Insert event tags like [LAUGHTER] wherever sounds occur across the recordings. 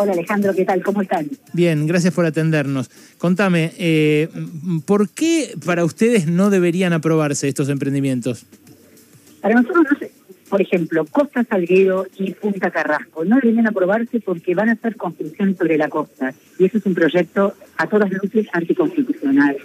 Hola Alejandro, ¿qué tal? ¿Cómo están? Bien, gracias por atendernos. Contame, eh, ¿por qué para ustedes no deberían aprobarse estos emprendimientos? Para nosotros, por ejemplo, Costa Salguero y Punta Carrasco no deberían aprobarse porque van a hacer construcción sobre la costa y eso es un proyecto a todas luces anticonstitucional.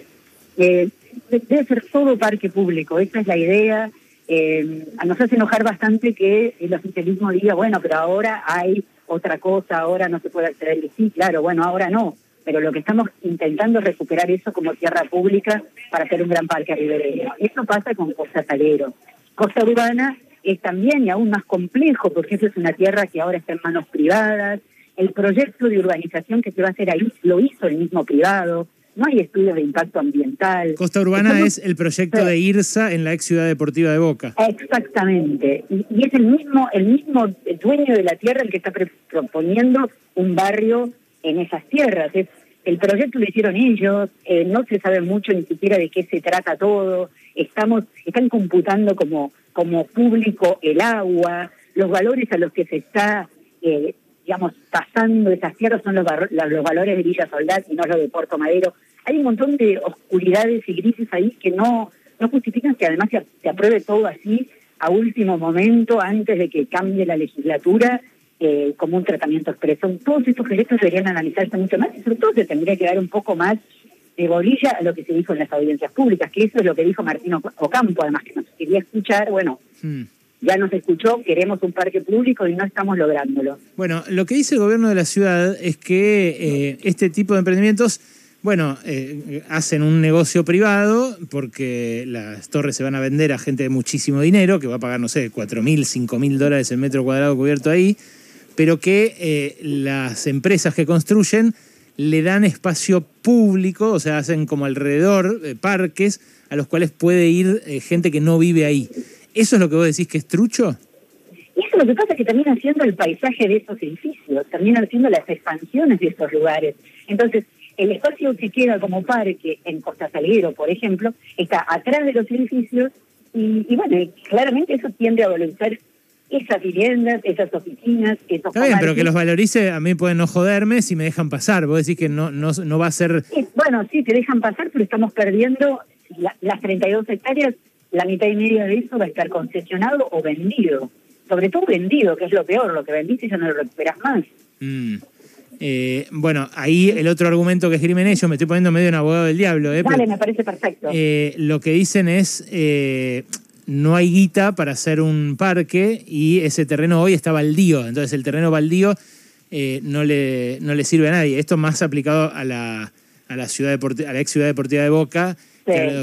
Eh, debe ser todo parque público, esa es la idea. Eh, nos hace enojar bastante que el oficialismo diga, bueno, pero ahora hay otra cosa, ahora no se puede acceder. Y sí, claro, bueno, ahora no, pero lo que estamos intentando es recuperar eso como tierra pública para hacer un gran parque ribereño. Eso pasa con Costa Salero. Costa Urbana es también y aún más complejo porque eso es una tierra que ahora está en manos privadas. El proyecto de urbanización que se va a hacer ahí lo hizo el mismo privado no hay estudios de impacto ambiental. Costa Urbana es el proyecto de IRSA en la ex ciudad deportiva de Boca. Exactamente. Y, es el mismo, el mismo dueño de la tierra el que está proponiendo un barrio en esas tierras. Es, el proyecto lo hicieron ellos, eh, no se sabe mucho ni siquiera de qué se trata todo. Estamos, están computando como, como público el agua, los valores a los que se está eh, digamos, pasando esas tierras son los, los valores de Villa Soldad y no los de Puerto Madero. Hay un montón de oscuridades y grises ahí que no, no justifican que además se, apruebe todo así a último momento, antes de que cambie la legislatura, eh, como un tratamiento expreso. Todos estos proyectos deberían analizarse mucho más y sobre todo se tendría que dar un poco más de bolilla a lo que se dijo en las audiencias públicas, que eso es lo que dijo Martín Ocampo, además que nos quería escuchar, bueno, hmm ya nos escuchó, queremos un parque público y no estamos lográndolo. Bueno, lo que dice el gobierno de la ciudad es que eh, este tipo de emprendimientos, bueno, eh, hacen un negocio privado porque las torres se van a vender a gente de muchísimo dinero, que va a pagar, no sé, 4 mil, 5 mil dólares el metro cuadrado cubierto ahí, pero que eh, las empresas que construyen le dan espacio público, o sea, hacen como alrededor parques a los cuales puede ir gente que no vive ahí. ¿Eso es lo que vos decís que es trucho? Eso lo que pasa es que termina siendo el paisaje de esos edificios, terminan siendo las expansiones de estos lugares. Entonces, el espacio que queda como parque en Costa Salguero, por ejemplo, está atrás de los edificios y, bueno, claramente eso tiende a valorizar esas viviendas, esas oficinas, esos Está bien, pero que los valorice, a mí pueden no joderme si me dejan pasar. Vos decís que no, no, no va a ser... bueno, sí, te dejan pasar, pero estamos perdiendo las 32 hectáreas la mitad y media de eso va a estar concesionado o vendido. Sobre todo vendido, que es lo peor, lo que vendiste ya no lo recuperas más. Mm. Eh, bueno, ahí el otro argumento que escriben ellos, me estoy poniendo medio en abogado del diablo. ¿eh? Vale, me parece perfecto. Eh, lo que dicen es, eh, no hay guita para hacer un parque y ese terreno hoy está baldío, entonces el terreno baldío no, le, no le sirve a nadie. Esto más aplicado a la, a la, ciudad a la ex ciudad deportiva de Boca,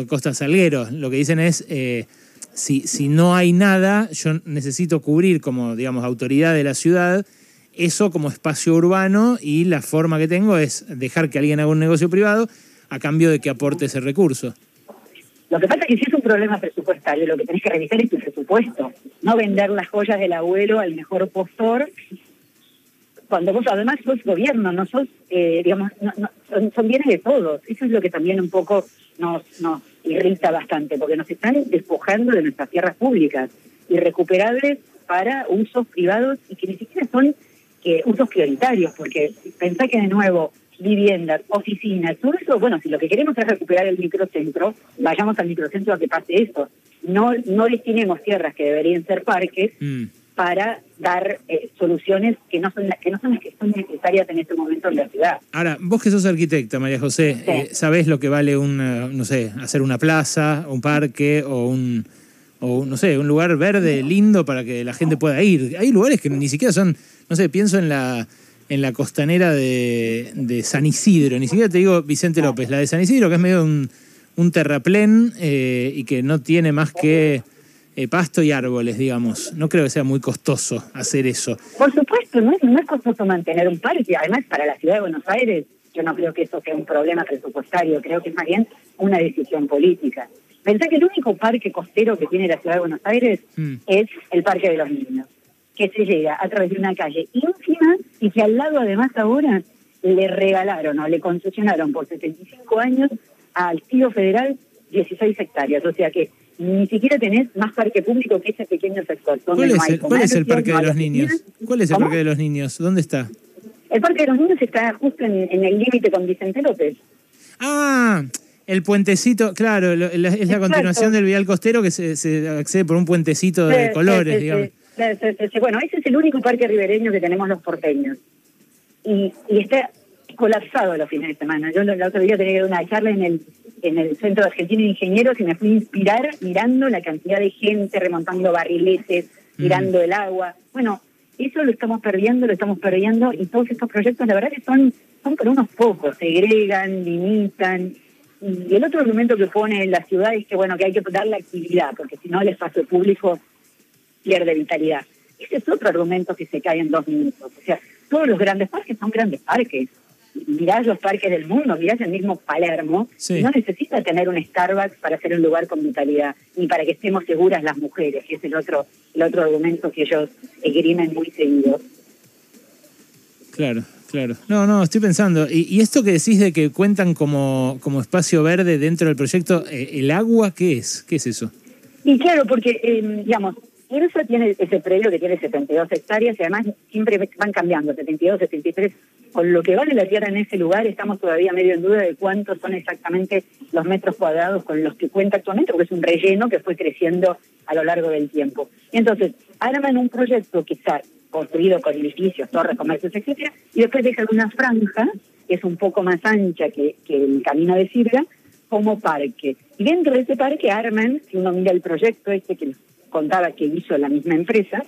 Costa Salguero. Lo que dicen es, eh, si, si no hay nada, yo necesito cubrir como, digamos, autoridad de la ciudad eso como espacio urbano y la forma que tengo es dejar que alguien haga un negocio privado a cambio de que aporte ese recurso. Lo que pasa es que si es un problema presupuestario, lo que tenés que revisar es tu presupuesto, no vender las joyas del abuelo al mejor postor cuando vos además sos gobierno, no sos, eh, digamos, son, bienes de todos. Eso es lo que también un poco nos, nos irrita bastante, porque nos están despojando de nuestras tierras públicas, irrecuperables para usos privados y que ni siquiera son que usos prioritarios, porque pensá que de nuevo viviendas, oficinas, todo eso, bueno, si lo que queremos es recuperar el microcentro, vayamos al microcentro a que pase eso. No, no destinemos tierras que deberían ser parques mm para dar eh, soluciones que no son que no son las que son necesarias en este momento en la ciudad. Ahora, vos que sos arquitecta, María José, eh, ¿sabés lo que vale un, eh, no sé, hacer una plaza, un parque o un, o no sé, un lugar verde lindo para que la gente pueda ir? Hay lugares que ni siquiera son, no sé, pienso en la en la costanera de, de San Isidro, ni siquiera te digo Vicente López, la de San Isidro, que es medio un, un terraplén y que no tiene más que eh, pasto y árboles, digamos. No creo que sea muy costoso hacer eso. Por supuesto, no es, no es costoso mantener un parque. Además, para la ciudad de Buenos Aires, yo no creo que eso sea un problema presupuestario, creo que es más bien una decisión política. Pensé que el único parque costero que tiene la ciudad de Buenos Aires mm. es el Parque de los Niños, que se llega a través de una calle ínfima y que al lado además ahora le regalaron o le concesionaron por 75 años al tío federal 16 hectáreas. O sea que ni siquiera tenés más parque público que ese pequeño sector. ¿Cuál es, el, ¿Cuál es el parque de los niños? ¿Cuál es el parque de los niños? ¿Dónde está? El Parque de los Niños está justo en, el límite con Vicente López. Ah, el puentecito, claro, es la continuación del vial costero que se, accede por un puentecito de colores, digamos. bueno, ese es el único parque ribereño que tenemos los porteños. Y, está colapsado los fines de semana. Yo la otra día tenía una charla en el, en el Centro Argentino de Ingenieros y me fui a inspirar mirando la cantidad de gente remontando barriletes, tirando mm. el agua. Bueno, eso lo estamos perdiendo, lo estamos perdiendo y todos estos proyectos la verdad que son, son por unos pocos, segregan, limitan. Y el otro argumento que pone la ciudad es que bueno que hay que darle actividad, porque si no el espacio público pierde vitalidad. Ese es otro argumento que se cae en dos minutos. O sea, todos los grandes parques son grandes parques. Mirás los parques del mundo, mirás el mismo Palermo, no necesita tener un Starbucks para ser un lugar con vitalidad, ni para que estemos seguras las mujeres, que es el otro, el otro argumento que ellos esgrimen muy seguido. Claro, claro. No, no, estoy pensando. Y, esto que decís de que cuentan como, como espacio verde dentro del proyecto, eh, ¿el agua qué es? ¿Qué es eso? Y claro, porque, eh, digamos, eso tiene ese predio que tiene 72 hectáreas y además siempre van cambiando, 72, 73. Con lo que vale la tierra en ese lugar, estamos todavía medio en duda de cuántos son exactamente los metros cuadrados con los que cuenta actualmente, porque es un relleno que fue creciendo a lo largo del tiempo. Entonces, arman un proyecto que está construido con edificios, torres, comercios, etcétera, y después dejan una franja que es un poco más ancha que, el camino de Sirga, como parque. Y dentro de ese parque arman, si uno mira el proyecto este que contaba que hizo la misma empresa,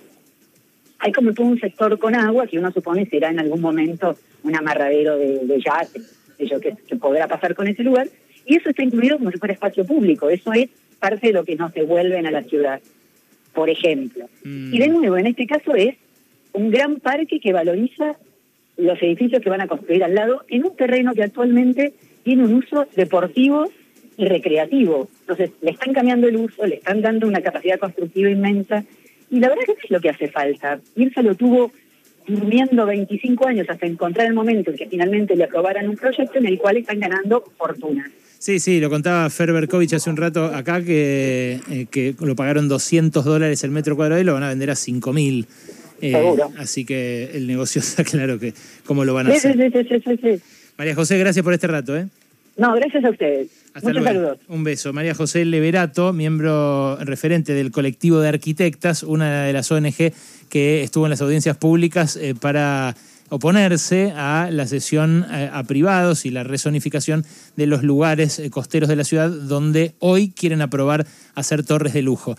hay como todo un sector con agua que uno supone será en algún momento un amarradero de, de yates, que, que podrá pasar con ese lugar, y eso está incluido como si fuera espacio público, eso es parte de lo que nos devuelven a la ciudad, por ejemplo. Mm. Y de nuevo, en este caso es un gran parque que valoriza los edificios que van a construir al lado en un terreno que actualmente tiene un uso deportivo y recreativo. Entonces, le están cambiando el uso, le están dando una capacidad constructiva inmensa, y la verdad que es lo que hace falta. Irsa lo tuvo durmiendo 25 años hasta encontrar el momento en que finalmente le aprobaran un proyecto en el cual están ganando fortuna. Sí, sí, lo contaba Ferberkovich hace un rato acá que, eh, que lo pagaron 200 dólares el metro cuadrado y lo van a vender a 5 mil. Eh, así que el negocio [LAUGHS] está claro que cómo lo van a hacer. Sí, sí, sí, María José, gracias por este rato. ¿eh? No, gracias a ustedes. Muchos saludos. Un beso. María José Leverato, miembro referente del colectivo de arquitectas, una de las ONG que estuvo en las audiencias públicas eh, para oponerse a la cesión eh, a privados y la rezonificación de los lugares eh, costeros de la ciudad donde hoy quieren aprobar hacer torres de lujo.